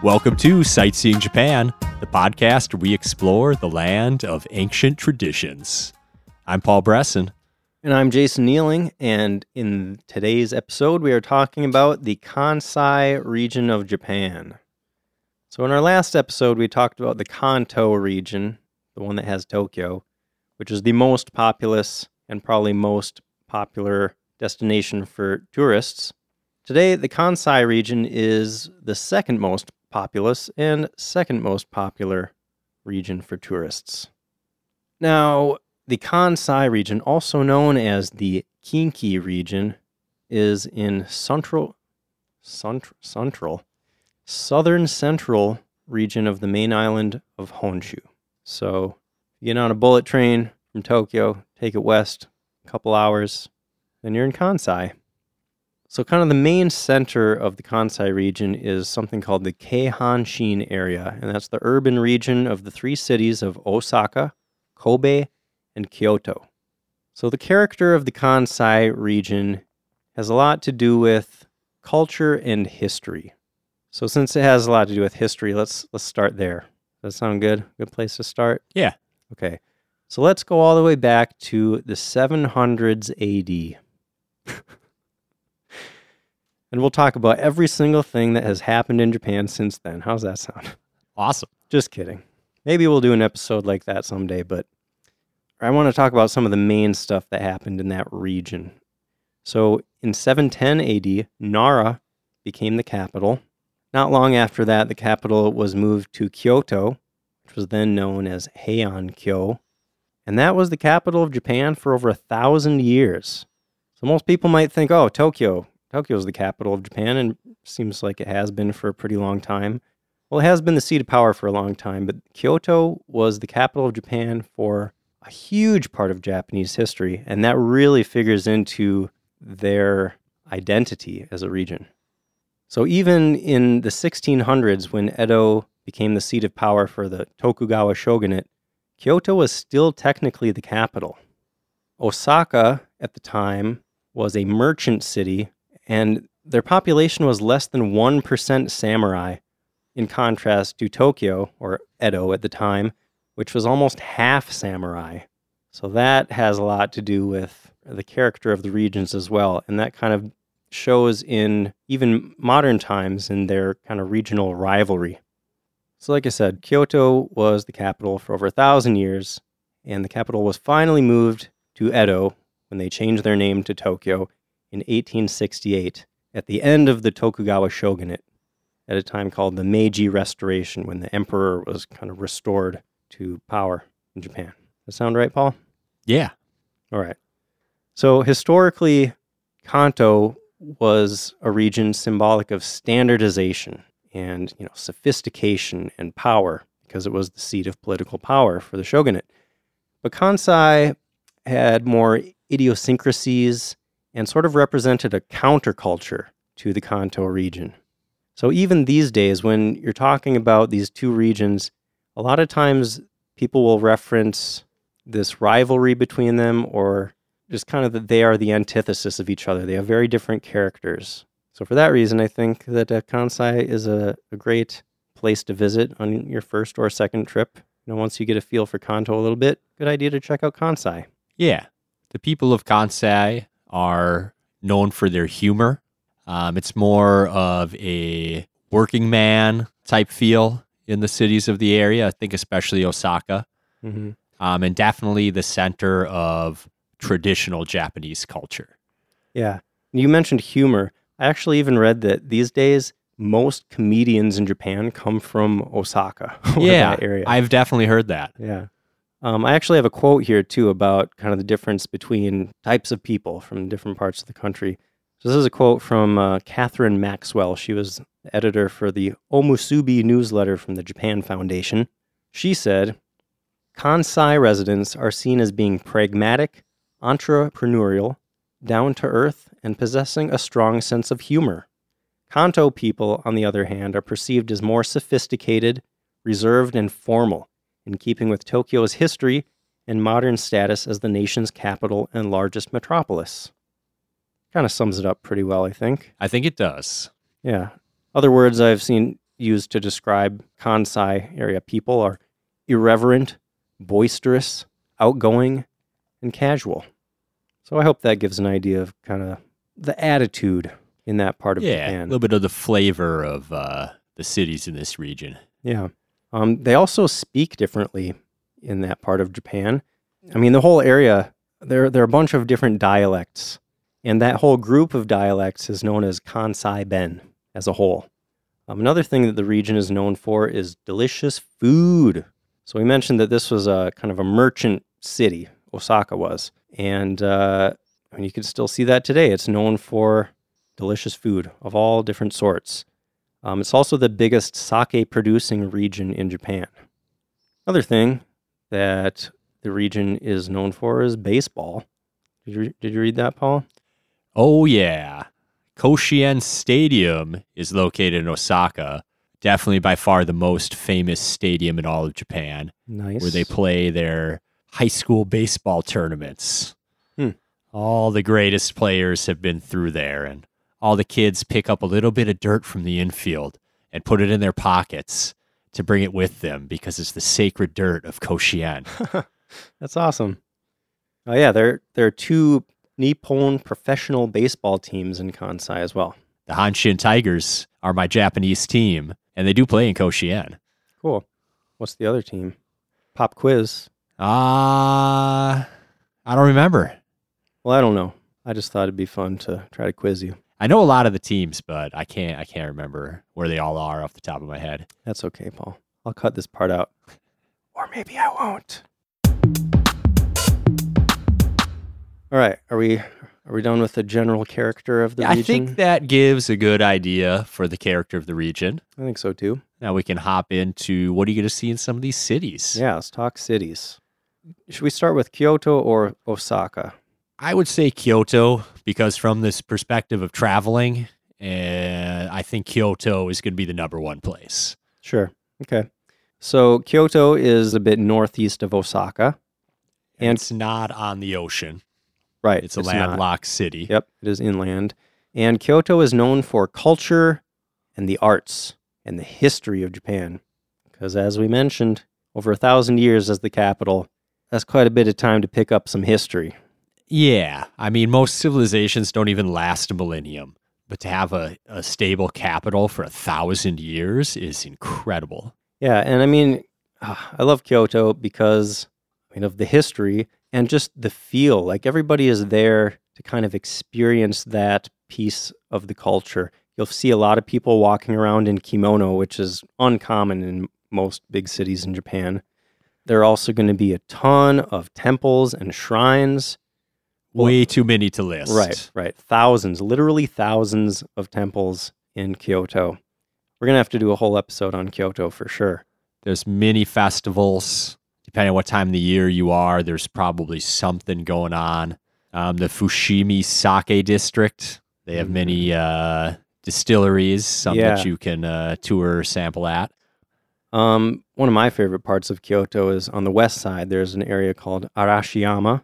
Welcome to Sightseeing Japan, the podcast where we explore the land of ancient traditions. I'm Paul Bresson. And I'm Jason Nealing, and in today's episode, we are talking about the Kansai region of Japan. So, in our last episode, we talked about the Kanto region, the one that has Tokyo, which is the most populous and probably most popular destination for tourists. Today, the Kansai region is the second most populous and second most popular region for tourists. Now, the Kansai region, also known as the Kinki region, is in central, central, southern central region of the main island of Honshu. So, you get on a bullet train from Tokyo, take it west a couple hours, then you're in Kansai. So, kind of the main center of the Kansai region is something called the Keihanshin area, and that's the urban region of the three cities of Osaka, Kobe, and Kyoto. So, the character of the Kansai region has a lot to do with culture and history. So, since it has a lot to do with history, let's let's start there. Does that sound good? Good place to start? Yeah. Okay. So let's go all the way back to the 700s AD. and we'll talk about every single thing that has happened in Japan since then. How's that sound? Awesome. Just kidding. Maybe we'll do an episode like that someday, but I want to talk about some of the main stuff that happened in that region. So in 710 AD, Nara became the capital. Not long after that, the capital was moved to Kyoto, which was then known as Heian Kyo. And that was the capital of Japan for over a thousand years. So most people might think, oh, Tokyo. Tokyo is the capital of Japan, and seems like it has been for a pretty long time. Well, it has been the seat of power for a long time, but Kyoto was the capital of Japan for a huge part of Japanese history, and that really figures into their identity as a region. So even in the 1600s, when Edo became the seat of power for the Tokugawa shogunate, Kyoto was still technically the capital. Osaka at the time was a merchant city, and their population was less than 1% samurai, in contrast to Tokyo, or Edo at the time, which was almost half samurai. So that has a lot to do with the character of the regions as well, and that kind of shows in even modern times in their kind of regional rivalry. So, like I said, Kyoto was the capital for over a thousand years, and the capital was finally moved to Edo when they changed their name to Tokyo in 1868 at the end of the Tokugawa shogunate at a time called the Meiji Restoration when the emperor was kind of restored to power in Japan. Does that sound right, Paul? Yeah. All right. So, historically, Kanto was a region symbolic of standardization and you know sophistication and power because it was the seat of political power for the shogunate. But Kansai had more idiosyncrasies and sort of represented a counterculture to the Kanto region. So even these days, when you're talking about these two regions, a lot of times people will reference this rivalry between them or just kind of that they are the antithesis of each other. They have very different characters. So for that reason, I think that uh, Kansai is a, a great place to visit on your first or second trip. You know, once you get a feel for Kanto a little bit, good idea to check out Kansai. Yeah. The people of Kansai are known for their humor. Um, it's more of a working man type feel in the cities of the area. I think especially Osaka, Mm-hmm. um, and definitely the center of traditional Japanese culture. Yeah. You mentioned humor. I actually even read that these days most comedians in Japan come from Osaka yeah, that area. I've definitely heard that. yeah. Um, I actually have a quote here too about kind of the difference between types of people from different parts of the country. So this is a quote from uh, Catherine Maxwell. She was editor for the Omusubi newsletter from the Japan Foundation. She said, Kansai residents are seen as being pragmatic, entrepreneurial, down to earth, and possessing a strong sense of humor. Kanto people, on the other hand, are perceived as more sophisticated, reserved, and formal, in keeping with Tokyo's history and modern status as the nation's capital and largest metropolis. Kind of sums it up pretty well, I think. I think it does. Yeah. Other words I've seen used to describe Kansai area people are irreverent, boisterous, outgoing, and casual. So I hope that gives an idea of kind of the attitude in that part of Japan. Yeah, a little bit of the flavor of uh, the cities in this region. Yeah. Um, they also speak differently in that part of Japan. I mean, the whole area, there, there are a bunch of different dialects, and that whole group of dialects is known as Kansai Ben as a whole. Um, another thing that the region is known for is delicious food. So we mentioned that this was a kind of a merchant city, Osaka was. And uh, I mean, you can still see that today. It's known for delicious food of all different sorts. Um, it's also the biggest sake producing region in Japan. Another thing that the region is known for is baseball. Did you, did you read that, Paul? Oh, yeah. Koshien Stadium is located in Osaka. Definitely by far the most famous stadium in all of Japan, Nice. where they play their high school baseball tournaments. Hmm. All the greatest players have been through there, and all the kids pick up a little bit of dirt from the infield and put it in their pockets to bring it with them because it's the sacred dirt of Koshien. That's awesome. Oh yeah, there there are two Nippon professional baseball teams in Kansai as well. the Hanshin Tigers are my Japanese team, and they do play in Koshien. Cool. What's the other team? Pop quiz. Ah, I don't remember. Well, I don't know. I just thought it'd be fun to try to quiz you. I know a lot of the teams, but I can't. I can't remember where they all are off the top of my head. That's okay, Paul. I'll cut this part out. Or maybe I won't. All right, are we are we done with the general character of the Yeah, I think that gives a good idea for the character of the region. I think so too. Now we can hop into what are you going to see in some of these cities? Yeah, let's talk cities. Should we start with Kyoto or Osaka? I would say Kyoto because from this perspective of traveling, uh, I think Kyoto is going to be the number one place. Sure. Okay. So Kyoto is a bit northeast of Osaka. And And- it's not on the ocean. Right. It's a not. landlocked city. Yep, it is inland. And Kyoto is known for culture and the arts and the history of Japan. Because as we mentioned, over a thousand years as the capital, that's quite a bit of time to pick up some history. Yeah. I mean, most civilizations don't even last a millennium, but to have a, a stable capital for a thousand years is incredible. Yeah, and I mean, ah, I love Kyoto because I mean of the history and just the feel. Like everybody is there to kind of experience that piece of the culture. You'll see a lot of people walking around in kimono, which is uncommon in most big cities in Japan. There are also going to be a ton of temples and shrines. Way too many to list. Right, right. Thousands, literally thousands of temples in Kyoto. We're going to have to do a whole episode on Kyoto for sure. There's many festivals. Depending on what time of the year you are, there's probably something going on. Um, the Fushimi Sake District, they have many uh, distilleries, some Yeah. that you can uh, tour or sample at. Um, one of my favorite parts of Kyoto is on the west side. There's an area called Arashiyama.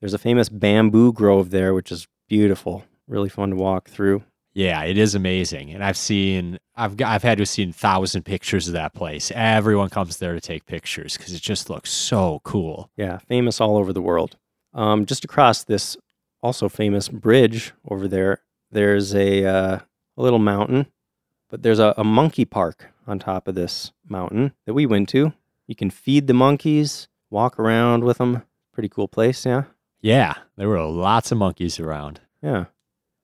There's a famous bamboo grove there, which is beautiful, really fun to walk through. Yeah, it is amazing, and I've seen I've I've had to see a thousand pictures of that place. Everyone comes there to take pictures because it just looks so cool. Yeah, famous all over the world. Um, just across this also famous bridge over there, there's a uh, a little mountain, but there's a, a monkey park on top of this mountain that we went to. You can feed the monkeys, walk around with them. Pretty cool place, yeah. Yeah, there were lots of monkeys around. Yeah.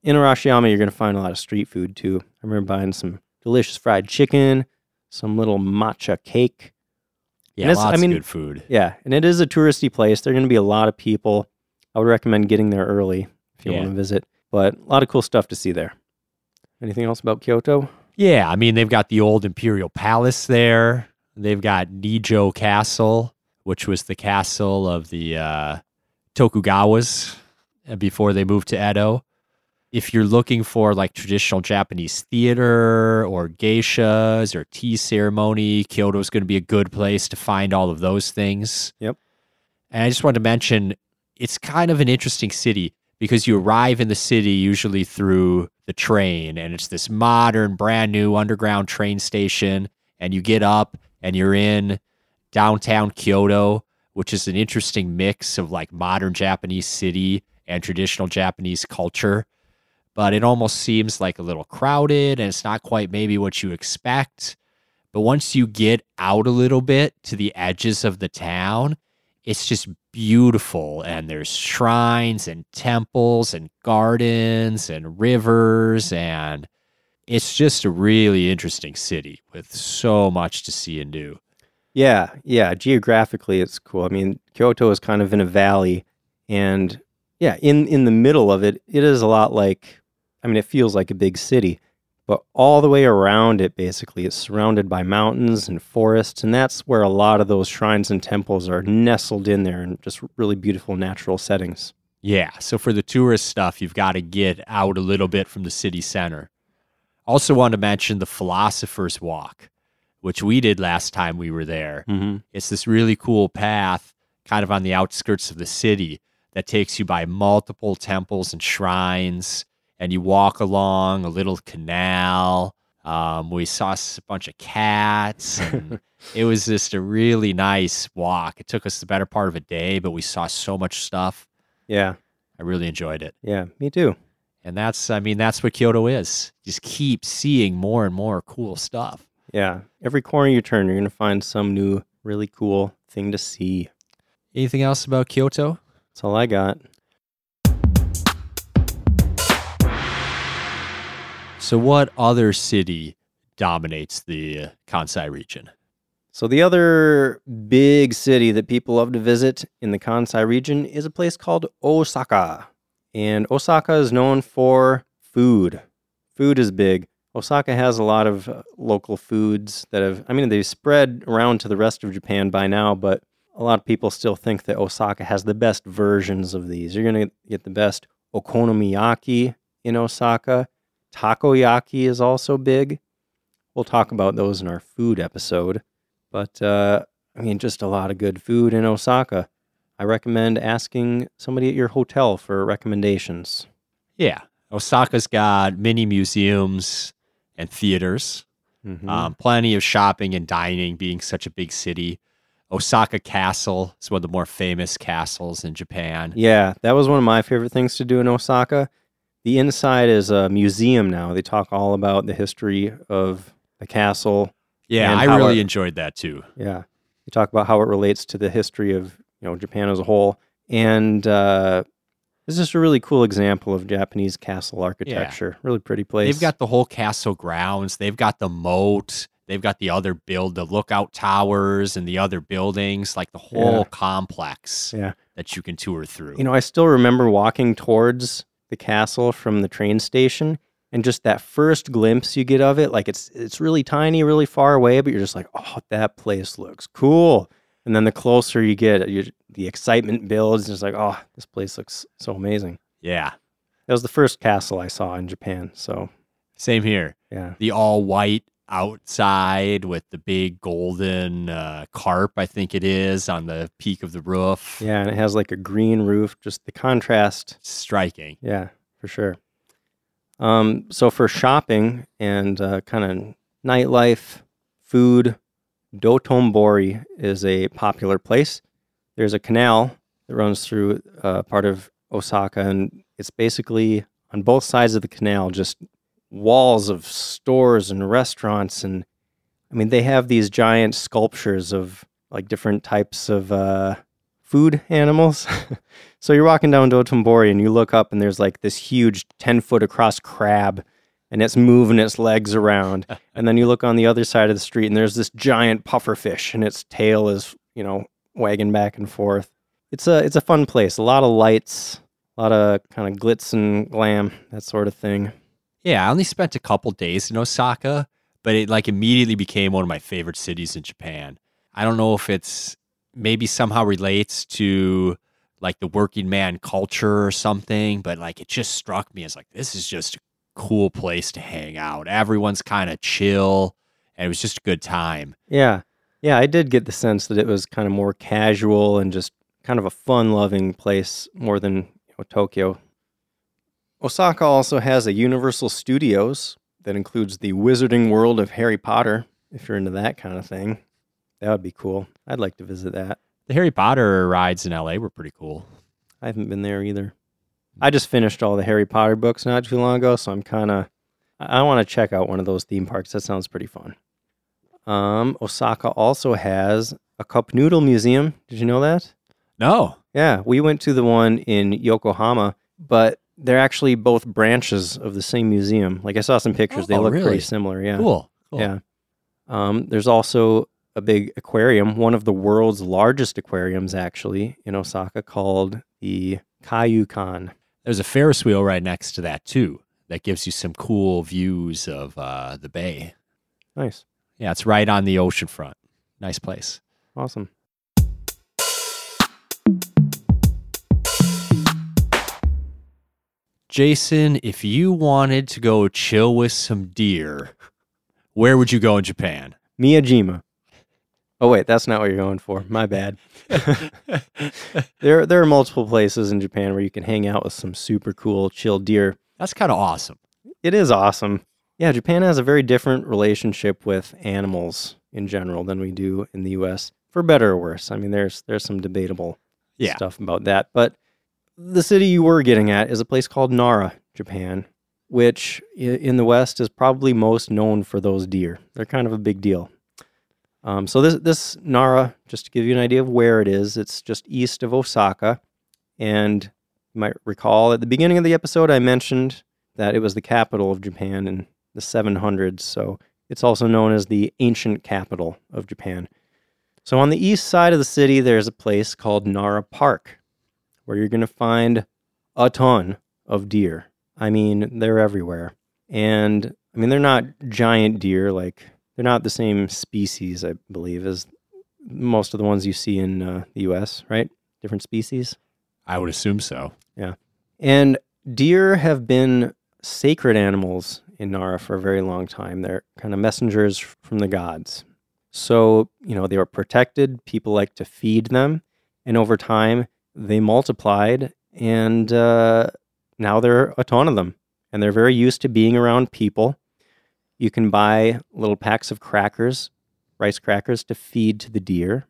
In Arashiyama, you're going to find a lot of street food too. I remember buying some delicious fried chicken, some little matcha cake. Yeah, I lots mean- of good food. Yeah, and it is a touristy place. There are going to be a lot of people. I would recommend getting there early if you Yeah. want to visit. But a lot of cool stuff to see there. Anything else about Kyoto? Yeah, I mean they've got the old imperial palace there. They've got Nijo Castle, which was the castle of the uh, Tokugawas uh, before they moved to Edo. If you're looking for like traditional Japanese theater or geishas or tea ceremony, Kyoto is going to be a good place to find all of those things. Yep. And I just wanted to mention it's kind of an interesting city. because you arrive in the city usually through the train and it's this modern brand new underground train station and you get up and you're in downtown Kyoto which is an interesting mix of like modern Japanese city and traditional Japanese culture but it almost seems like a little crowded and it's not quite maybe what you expect but once you get out a little bit to the edges of the town it's just beautiful and there's shrines and temples and gardens and rivers and it's just a really interesting city with so much to see and do. Yeah, yeah. Geographically, it's cool. I mean, Kyoto is kind of in a valley, and yeah, in in the middle of it, it is a lot like. I mean, it feels like a big city, but all the way around it, basically, it's surrounded by mountains and forests, and that's where a lot of those shrines and temples are nestled in there, and just really beautiful natural settings. Yeah, so for the tourist stuff, you've got to get out a little bit from the city center. Also, want to mention the Philosopher's Walk, which we did last time we were there. Mm-hmm. It's this really cool path, kind of on the outskirts of the city, that takes you by multiple temples and shrines. And you walk along a little canal. Um, we saw a bunch of cats. And it was just a really nice walk. It took us the better part of a day, but we saw so much stuff. Yeah, I really enjoyed it. yeah, me too. And that's, I mean, that's what Kyoto is. Just keep seeing more and more cool stuff. Yeah, every corner you turn, you're gonna find some new, really cool thing to see. Anything else about Kyoto? That's all I got. So, what other city dominates the uh, Kansai region? So the other big city that people love to visit in the Kansai region is a place called Osaka. And Osaka is known for food. Food is big. Osaka has a lot of uh, local foods that have I mean they've spread around to the rest of Japan by now, but a lot of people still think that Osaka has the best versions of these. You're going to get the best okonomiyaki in Osaka. Takoyaki is also big. We'll talk about those in our food episode. But uh, I mean, just a lot of good food in Osaka. I recommend asking somebody at your hotel for recommendations. Yeah, Osaka's got many museums and theaters, Mhm. um, plenty of shopping and dining, being such a big city. Osaka Castle is one of the more famous castles in Japan. yeah, that was one of my favorite things to do in Osaka. The inside is a museum now. They talk all about the history of the castle. Yeah, I really it- enjoyed that too. Yeah, they talk about how it relates to the history of you know Japan as a whole, and uh, it's just a really cool example of Japanese castle architecture. Really pretty place. They've got the whole castle grounds. They've got the moat. They've got the other build, the lookout towers, and the other buildings, like the whole Yeah. complex yeah. that you can tour through. You know, I still remember walking towards the castle from the train station and just that first glimpse you get of it, like it's it's really tiny, really far away, but you're just like, "Oh, that place looks cool." And then the closer you get, you, the excitement builds. And it's like, "Oh, this place looks so amazing." yeah, That was the first castle I saw in Japan. So, same here. yeah. The all white outside with the big golden uh, carp, I think it is, on the peak of the roof. Yeah, and it has like a green roof, just the contrast. Striking. Yeah, for sure. Um, so for shopping and uh, kind of nightlife, food, Dotonbori is a popular place. There's a canal that runs through uh, part of Osaka, and it's basically on both sides of the canal, just walls of stores and restaurants. And I mean, they have these giant sculptures of like different types of uh, food animals. so you're walking down Dotonbori and you look up, and there's like this huge 10 foot across crab, and it's moving its legs around. and then you look on the other side of the street, and there's this giant puffer fish and its tail is, you know, wagging back and forth. It's a it's a fun place. A lot of lights, a lot of kind of glitz and glam, that sort of thing. Yeah, I only spent a couple days in Osaka, but it like immediately became one of my favorite cities in Japan. I don't know if it's maybe somehow relates to like the working man culture or something, but like it just struck me as like this is just a cool place to hang out. Everyone's kind of chill and it was just a good time. Yeah. Yeah, I did get the sense that it was kind of more casual and just kind of a fun loving place more than you know, Tokyo. Osaka also has a Universal Studios that includes the Wizarding World of Harry Potter. If you're into that kind of thing, that would be cool. I'd like to visit that. The Harry Potter rides in LA were pretty cool. I haven't been there either. I just finished all the Harry Potter books not too long ago, so I'm kind of I want to check out one of those theme parks. That sounds pretty fun. Um, Osaka also has a cup noodle museum. Did you know that? No. Yeah, we went to the one in Yokohama, but they're actually both branches of the same museum. Like I saw some pictures; they Oh, look really? pretty similar. Yeah, Cool. cool. yeah. Um, there's also a big aquarium, one of the world's largest aquariums, actually, in Osaka, called the Kaiyukan. There's a Ferris wheel right next to that too. That gives you some cool views of uh, the bay. Nice, Yeah, it's right on the ocean front. Nice place. awesome. Jason, if you wanted to go chill with some deer, where would you go in Japan? Miyajima. Oh wait, that's not what you're going for. My bad. there, there are multiple places in Japan where you can hang out with some super cool, chill deer. That's kind of awesome. It is awesome. Yeah, Japan has a very different relationship with animals in general than we do in the U.S. For better or worse. I mean, there's there's some debatable Yeah. stuff about that, but the city you were getting at is a place called Nara, Japan, which in the West is probably most known for those deer. They're kind of a big deal. Um, so this this Nara, just to give you an idea of where it is, it's just east of Osaka, and you might recall at the beginning of the episode I mentioned that it was the capital of Japan in the 700s. So it's also known as the ancient capital of Japan. So on the east side of the city, there's a place called Nara Park, where you're going to find a ton of deer. I mean, they're everywhere. And I mean, they're not giant deer, like, they're not the same species, I believe, as most of the ones you see in uh, the US, right? Different species. I would assume so. Yeah. And deer have been sacred animals in Nara for a very long time. They're kind of messengers from the gods. So, you know, they were protected. People like to feed them. And over time, they multiplied. And uh, now there are a ton of them. And they're very used to being around people. You can buy little packs of crackers, rice crackers, to feed to the deer.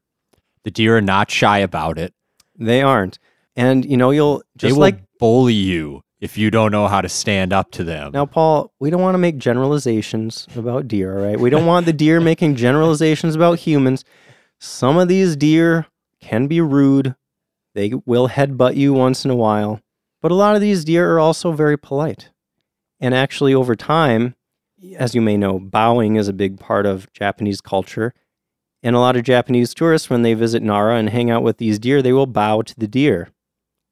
The deer are not shy about it. They aren't. And, you know, you'll They just will like bully you if you don't know how to stand up to them. Now, Paul, we don't want to make generalizations about deer, all right? We don't want the deer making generalizations about humans. Some of these deer can be rude. They will headbutt you once in a while. But a lot of these deer are also very polite. And actually, over time, as you may know, bowing is a big part of Japanese culture. And a lot of Japanese tourists, when they visit Nara and hang out with these deer, they will bow to the deer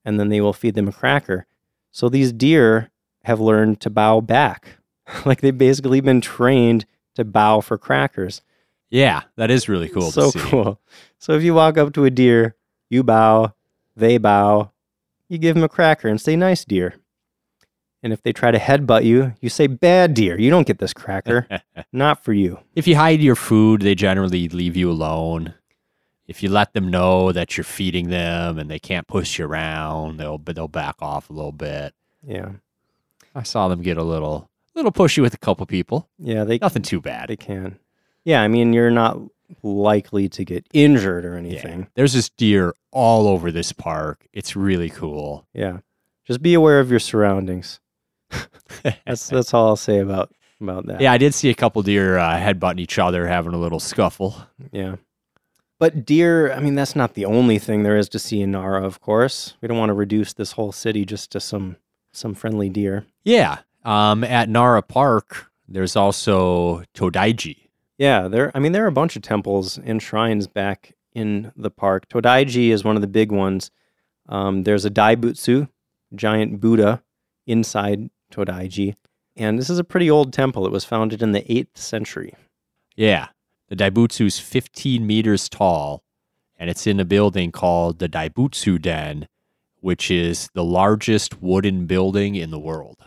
and then they will feed them a cracker. So these deer have learned to bow back. like they've basically been trained to bow for crackers. yeah, that is really cool so to see. cool. So if you walk up to a deer, you bow, they bow, you give them a cracker and say, nice deer. And if they try to headbutt you, you say, bad deer. You don't get this cracker. Not for you. if you hide your food, they generally leave you alone. If you let them know that you're feeding them and they can't push you around, they'll they'll back off a little bit. Yeah. I saw them get a little little pushy with a couple people. Yeah, they, Nothing too bad. they can. Yeah, I mean, you're not likely to get injured or Yeah. anything. There's this deer all over this park. It's really cool. Yeah. Just be aware of your surroundings. That's that's all I'll say about about that. yeah, I did see a couple deer uh, headbutting each other, having a little scuffle. Yeah. But deer, I mean, that's not the only thing there is to see in Nara, of course. We don't want to reduce this whole city just to some some friendly deer. Yeah. Um, at Nara Park, there's also Todaiji. Yeah, there I mean there are a bunch of temples and shrines back in the park. Todaiji is one of the big ones. Um, there's a Daibutsu, giant Buddha, inside Todaiji. And this is a pretty old temple. It was founded in the 8th century. Yeah. The Daibutsu is 15 meters tall, and it's in a building called the Daibutsu Den, which is the largest wooden building in the world.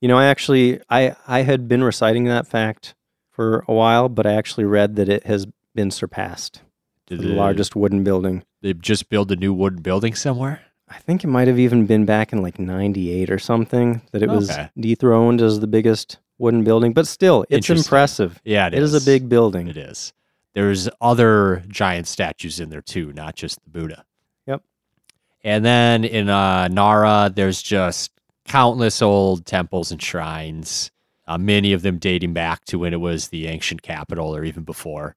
You know, I actually I I had been reciting that fact for a while, but I actually read that it has been surpassed. Did the largest wooden building. They just build a new wooden building somewhere? I think it might have even been back in like 98 or something that it was Okay. dethroned as the biggest wooden building, but still, it's impressive. Yeah, it is. a big building. It is. There's other giant statues in there too, not just the Buddha. Yep. And then in uh, Nara, there's just countless old temples and shrines. Uh, many of them dating back to when it was the ancient capital, or even before.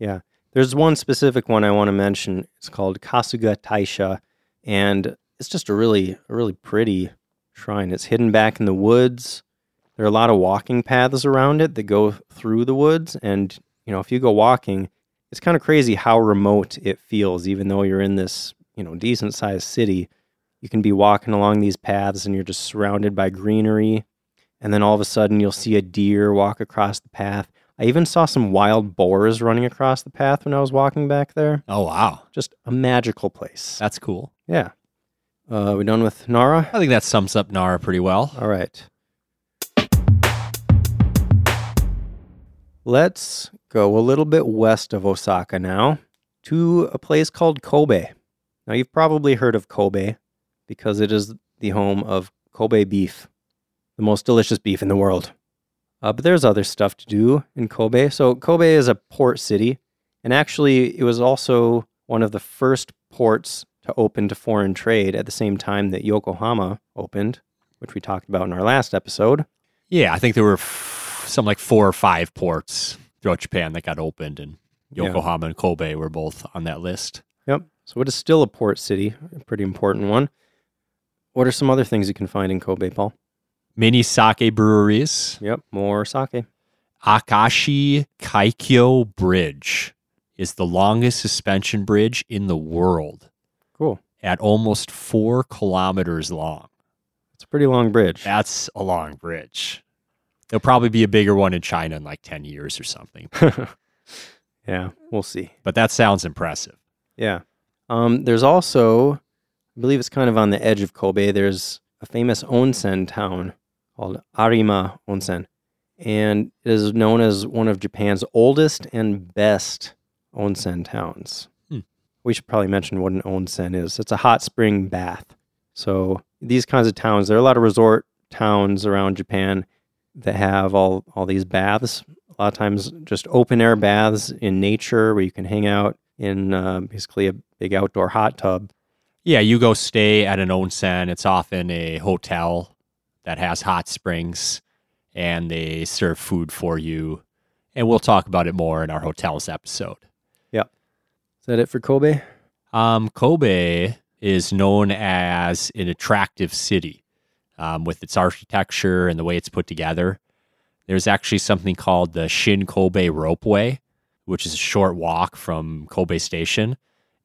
Yeah. There's one specific one I want to mention. It's called Kasuga Taisha, and it's just a really, a really pretty shrine. It's hidden back in the woods. There are a lot of walking paths around it that go through the woods, and you know, if you go walking, it's kind of crazy how remote it feels, even though you're in this, you know, decent sized city. You can be walking along these paths, and you're just surrounded by greenery, and then all of a sudden, you'll see a deer walk across the path. I even saw some wild boars running across the path when I was walking back there. Oh wow, Just a magical place. that's cool. Yeah. Uh, we done with Nara? I think that sums up Nara pretty well. All right. Let's go a little bit west of Osaka now to a place called Kobe. Now, you've probably heard of Kobe because it is the home of Kobe beef, the most delicious beef in the world. Uh, but there's other stuff to do in Kobe. So, Kobe is a port city, and actually, it was also one of the first ports to open to foreign trade at the same time that Yokohama opened, which we talked about in our last episode. Yeah, I think there were f- some like four or five ports throughout Japan that got opened, and Yeah. Yokohama and Kobe were both on that list. Yep. So it is still a port city, a pretty important one. What are some other things you can find in Kobe, Paul? Many sake breweries. Yep, more sake. Akashi Kaikyo Bridge is the longest suspension bridge in the world Cool. at almost four kilometers long. It's a pretty long bridge. That's a long bridge. There'll probably be a bigger one in China in like 10 years or something. yeah, we'll see. But that sounds impressive. Yeah. Um, there's also, I believe it's kind of on the edge of Kobe, there's a famous onsen town called Arima Onsen. And it is known as one of Japan's oldest and best onsen towns. We should probably mention what an onsen is. It's a hot spring bath. So these kinds of towns, there are a lot of resort towns around Japan that have all, all these baths. A lot of times just open air baths in nature where you can hang out in uh, basically a big outdoor hot tub. Yeah, you go stay at an onsen. It's often a hotel that has hot springs and they serve food for you. And we'll talk about it more in our hotels episode. Is that it for Kobe? Um, Kobe is known as an attractive city um, with its architecture and the way it's put together. There's actually something called the Shin Kobe Ropeway, which is a short walk from Kobe Station.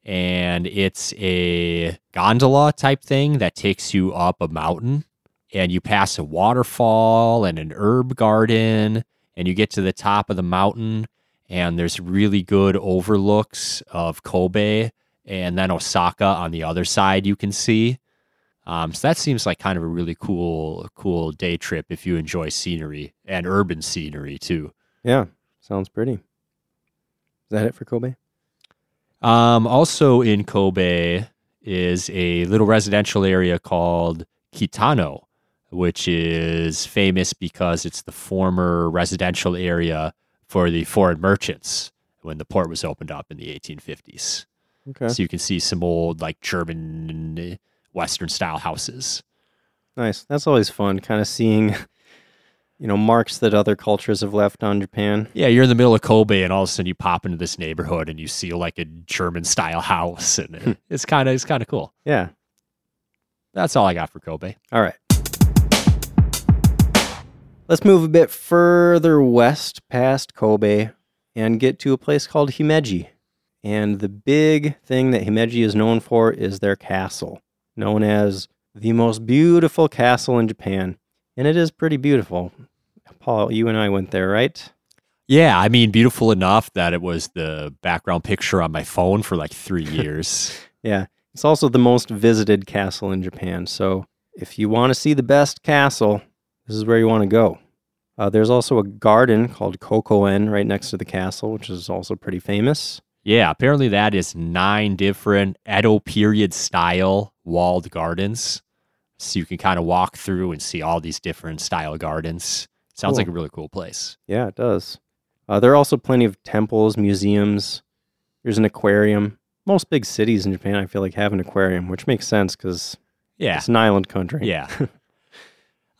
And it's a gondola type thing that takes you up a mountain. And you pass a waterfall and an herb garden. And you get to the top of the mountain. And there's really good overlooks of Kobe and then Osaka on the other side you can see. Um, so that seems like kind of a really cool, cool day trip if you enjoy scenery and urban scenery too. Yeah, sounds pretty. Is that it for Kobe? Um, also in Kobe is a little residential area called Kitano, which is famous because it's the former residential area for the foreign merchants when the port was opened up in the 1850s. Okay. So you can see some old like German Western style houses. Nice. That's always fun, kind of seeing, you know, marks that other cultures have left on Japan. Yeah, you're in the middle of Kobe, and all of a sudden you pop into this neighborhood and you see like a German style house, and hmm. it's kind of it's kind of cool. Yeah. That's all I got for Kobe. All right. Let's move a bit further west past Kobe and get to a place called Himeji. And the big thing that Himeji is known for is their castle, known as the most beautiful castle in Japan. And it is pretty beautiful. Paul, you and I went there, right? Yeah, I mean, beautiful enough that it was the background picture on my phone for like three years. Yeah. It's also the most visited castle in Japan. So if you want to see the best castle, this is where you want to go. Uh, there's also a garden called Kokoen right next to the castle, which is also pretty famous. yeah, apparently that is nine different Edo period style walled gardens. So you can kind of walk through and see all these different style gardens. Sounds Cool. like a really cool place. Yeah, it does. Uh, there are also plenty of temples, museums. There's an aquarium. Most big cities in Japan, I feel like, have an aquarium, which makes sense because Yeah. it's an island country. Yeah.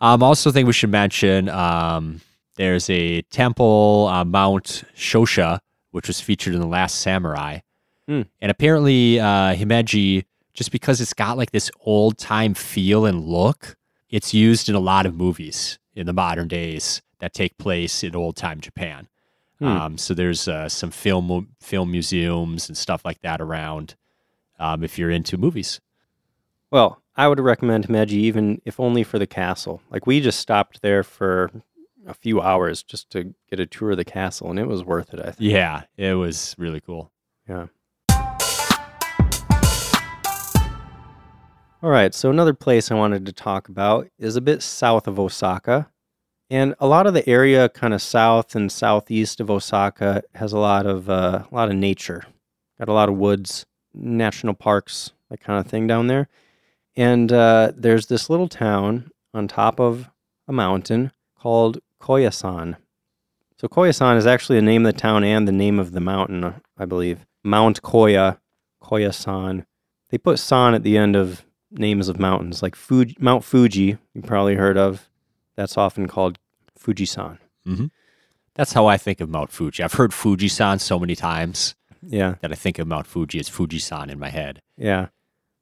um, also think we should mention um, there's a temple on Mount Shosha, which was featured in The Last Samurai. Hmm. And apparently, uh, Himeji, just because it's got like this old time feel and look, it's used in a lot of movies in the modern days that take place in old time Japan. Hmm. Um, so there's uh, some film film museums and stuff like that around um, if you're into movies. Well, I would recommend Himeji even if only for the castle. Like we just stopped there for a few hours just to get a tour of the castle, and it was worth it. I think. Yeah, it was really cool. Yeah. All right, so another place I wanted to talk about is a bit south of Osaka. And a lot of the area kind of south and southeast of Osaka has a lot of uh, a lot of nature. Got a lot of woods, national parks, that kind of thing down there. And uh, there's this little town on top of a mountain called Koyasan. So Koyasan is actually the name of the town and the name of the mountain, I believe. Mount Koya, Koyasan. They put san at the end of names of mountains, like Fuji, Mount Fuji, you probably heard of. That's often called Fujisan. That's how I think of Mount Fuji. I've heard Fujisan so many times Yeah, that I think of Mount Fuji as Fujisan in my head. yeah.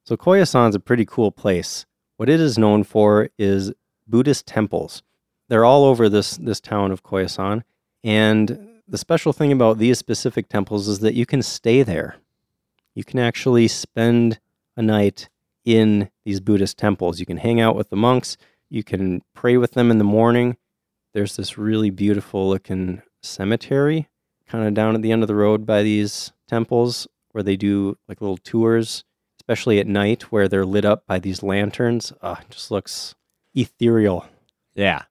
So Koyasan's a pretty cool place. What it is known for is Buddhist temples. They're all over this this town of Koyasan, and the special thing about these specific temples is that you can stay there. You can actually spend a night in these Buddhist temples. You can hang out with the monks. You can pray with them in the morning. There's this really beautiful looking cemetery kind of down at the end of the road by these temples where they do like little tours, especially at night where they're lit up by these lanterns. Uh, it just looks ethereal. Yeah.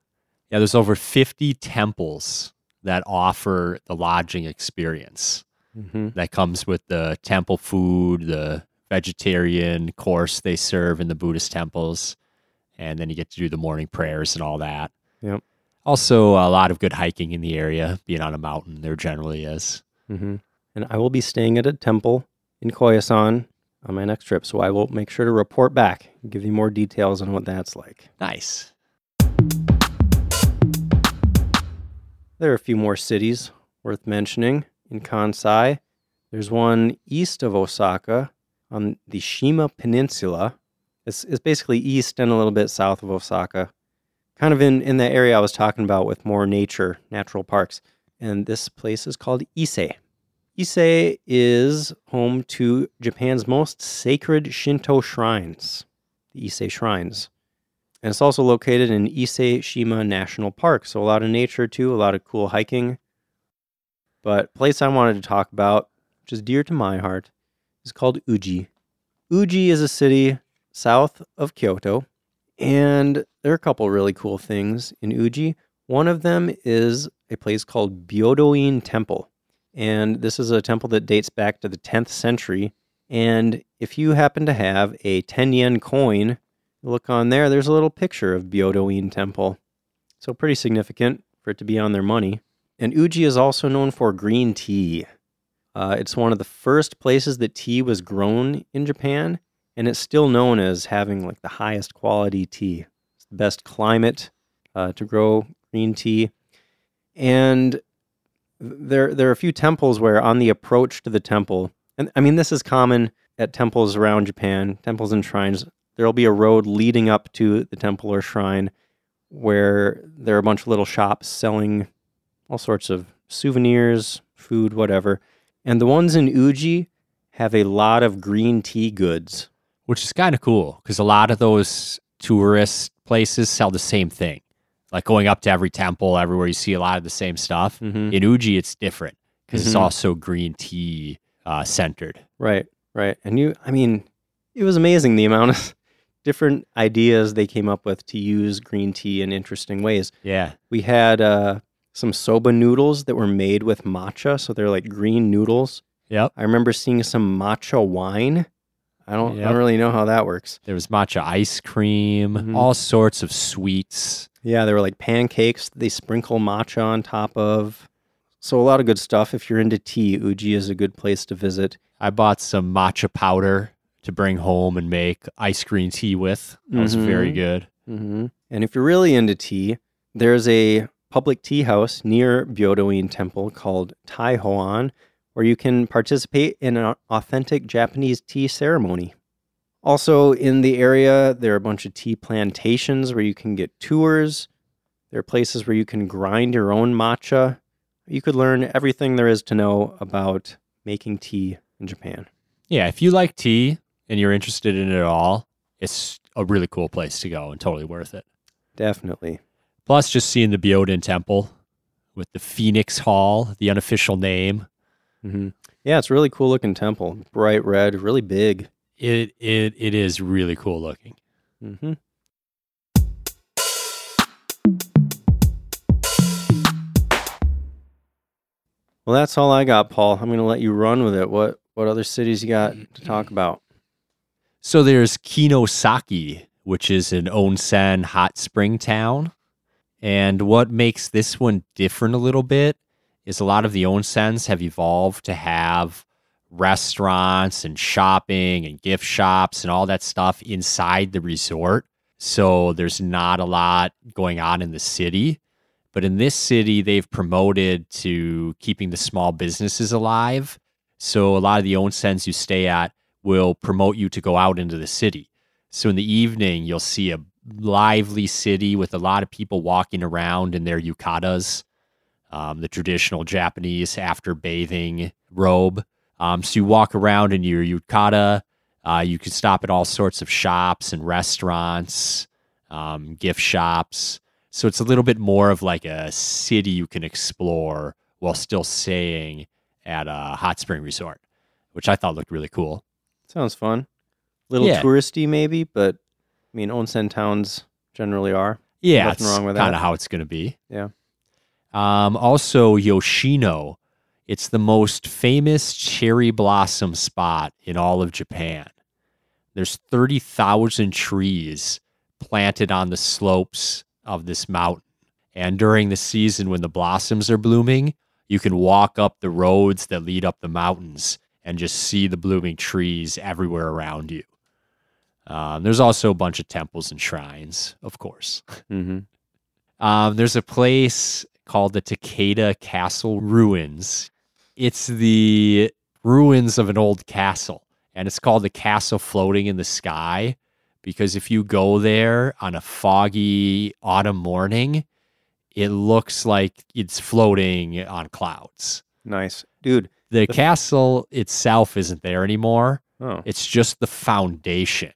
Yeah, there's over 50 temples that offer the lodging experience. Mm-hmm. That comes with the temple food, the vegetarian course they serve in the Buddhist temples, and then you get to do the morning prayers and all that. Yep. Also, a lot of good hiking in the area, being on a mountain, there generally is. Mm-hmm. And I will be staying at a temple in Koyasan on my next trip, so I will make sure to report back and give you more details on what that's like. Nice. There are a few more cities worth mentioning in Kansai. There's one east of Osaka on the Shima Peninsula. It's, it's basically east and a little bit south of Osaka, kind of in, in the area I was talking about with more nature, natural parks. And this place is called Ise. Ise is home to Japan's most sacred Shinto shrines, the Ise Shrines. And it's also located in Ise Shima National Park. So a lot of nature too, a lot of cool hiking. But place I wanted to talk about, which is dear to my heart, is called Uji. Uji is a city south of Kyoto, and there are a couple really cool things in Uji. One of them is a place called Byodoin Temple. And this is a temple that dates back to the 10th century. And if you happen to have a 10 yen coin, look on there, there's a little picture of Byodoin Temple. So pretty significant for it to be on their money. And Uji is also known for green tea. Uh, it's one of the first places that tea was grown in Japan, and it's still known as having like the highest quality tea. It's the best climate uh, to grow green tea. And there, there are a few temples where on the approach to the temple, and I mean, this is common at temples around Japan, temples and shrines, there'll be a road leading up to the temple or shrine where there are a bunch of little shops selling all sorts of souvenirs, food, whatever. And the ones in Uji have a lot of green tea goods. Which is kind of cool because a lot of those tourist places sell the same thing. Like going up to every temple, everywhere you see a lot of the same stuff. Mm-hmm. In Uji, it's different because it's Mhm. also green tea uh, centered. Right, right. And you, I mean, it was amazing the amount of different ideas they came up with to use green tea in interesting ways. Yeah. We had uh, some soba noodles that were made with matcha, so they're like green noodles. Yep. I remember seeing some matcha wine. I don't, I don't really know how that works. There was matcha ice cream, Mhm. all sorts of sweets. Yeah, there were like pancakes they sprinkle matcha on top of. So a lot of good stuff. If you're into tea, Uji is a good place to visit. I bought some matcha powder to bring home and make ice cream tea with. That was very Mhm. good. hmm And if you're really into tea, there's a public tea house near Byodoin Temple called Tai Taihoan, where you can participate in an authentic Japanese tea ceremony. Also, in the area, there are a bunch of tea plantations where you can get tours. There are places where you can grind your own matcha. You could learn everything there is to know about making tea in Japan. Yeah, if you like tea and you're interested in it at all, it's a really cool place to go and totally worth it. Definitely. Plus, just seeing the Byodo-in Temple with the Phoenix Hall, the unofficial name. Hmm Yeah, it's a really cool looking temple. Bright red, really big. It it it is really cool looking. hmm Well, that's all I got, Paul. I'm going to let you run with it. What what other cities you got to talk about? So there's Kinosaki, which is an onsen hot spring town. And what makes this one different a little bit is a lot of the onsens have evolved to have restaurants and shopping and gift shops and all that stuff inside the resort. So there's not a lot going on in the city. But in this city, they've promoted to keeping the small businesses alive. So a lot of the onsens you stay at will promote you to go out into the city. So in the evening, you'll see a lively city with a lot of people walking around in their yukatas, um, the traditional Japanese after bathing robe. Um, so you walk around in your yukata. Uh, you can stop at all sorts of shops and restaurants, um, gift shops. So it's a little bit more of like a city you can explore while still staying at a hot spring resort, which I thought looked really cool. Sounds fun. Little Yeah. touristy, maybe, but I mean, onsen towns generally are. Yeah, Nothing wrong with that. kind of how it's going to be. Yeah. Um, also, Yoshino. It's the most famous cherry blossom spot in all of Japan. There's 30,000 trees planted on the slopes of this mountain. And during the season when the blossoms are blooming, you can walk up the roads that lead up the mountains and just see the blooming trees everywhere around you. Um, there's also a bunch of temples and shrines, of course. hmm Um, there's a place called the Takeda Castle Ruins. It's the ruins of an old castle, and it's called the castle floating in the sky because if you go there on a foggy autumn morning, it looks like it's floating on clouds. Nice. Dude. The The- castle itself isn't there anymore. Oh, It's just the foundation.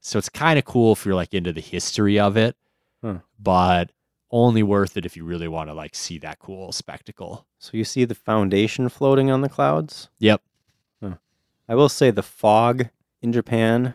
So it's kind of cool if you're like into the history of it, Huh. but only worth it if you really want to like see that cool spectacle. so you see the foundation floating on the clouds? Yep. I will say the fog in Japan,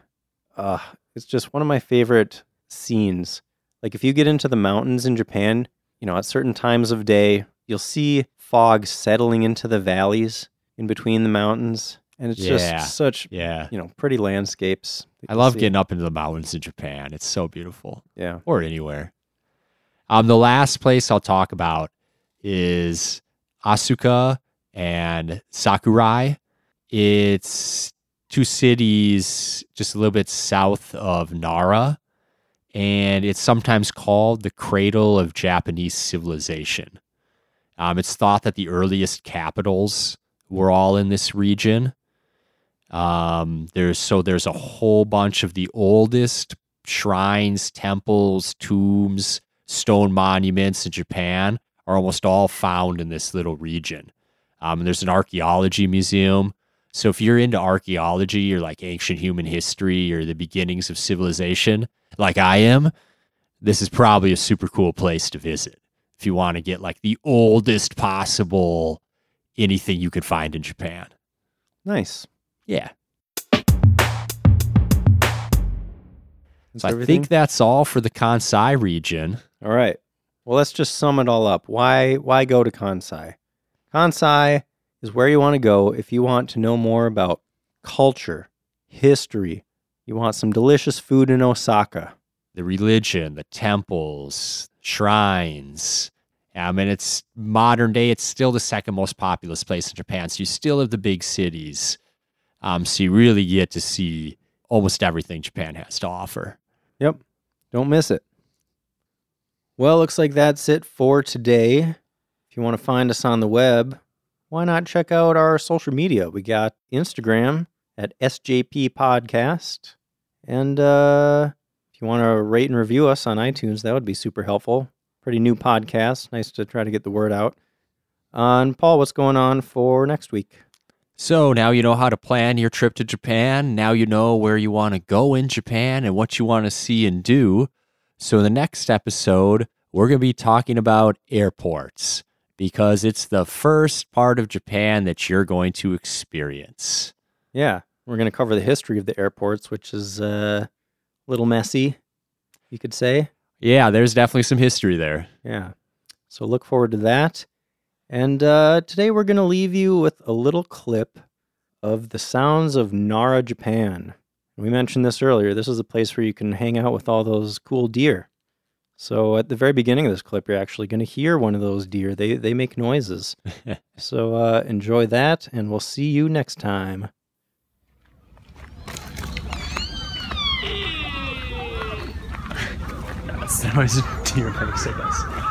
uh, it's just one of my favorite scenes. Like if you get into the mountains in Japan, you know, at certain times of day, you'll see fog settling into the valleys in between the mountains. And it's Yeah. just such, Yeah. you know, pretty landscapes. I love see. getting up into the mountains in Japan. It's so beautiful. Yeah. Or anywhere. Um, the last place I'll talk about is Asuka and Sakurai. It's two cities just a little bit south of Nara, and it's sometimes called the cradle of Japanese civilization. Um, it's thought that the earliest capitals were all in this region. Um, there's so there's a whole bunch of the oldest shrines, temples, tombs, stone monuments in Japan are almost all found in this little region. Um, there's an archaeology museum. So if you're into archaeology or like ancient human history or the beginnings of civilization, like I am, this is probably a super cool place to visit if you want to get like the oldest possible anything you could find in Japan. Nice. Yeah. So I think that's all for the Kansai region. All right. Well, let's just sum it all up. Why why go to Kansai? Kansai is where you want to go if you want to know more about culture, history. You want some delicious food in Osaka. The religion, the temples, shrines. I mean, it's modern day. It's still the second most populous place in Japan. So you still have the big cities. Um, so you really get to see almost everything Japan has to offer. Yep. Don't miss it. Well, looks like that's it for today. If you want to find us on the web, why not check out our social media? We got Instagram at SJP Podcast. And uh, if you want to rate and review us on iTunes, that would be super helpful. Pretty new podcast. Nice to try to get the word out. Uh, and Paul, what's going on for next week? So now you know how to plan your trip to Japan. Now you know where you want to go in Japan and what you want to see and do. So, in the next episode, we're going to be talking about airports because it's the first part of Japan that you're going to experience. Yeah, we're going to cover the history of the airports, which is uh, a little messy, you could say. Yeah, there's definitely some history there. Yeah. So, look forward to that. And uh, today we're going to leave you with a little clip of the sounds of Nara, Japan. We mentioned this earlier. This is a place where you can hang out with all those cool deer. So at the very beginning of this clip, you're actually going to hear one of those deer. They they make noises. so uh, enjoy that, and we'll see you next time. That's the noise deer makes, I guess.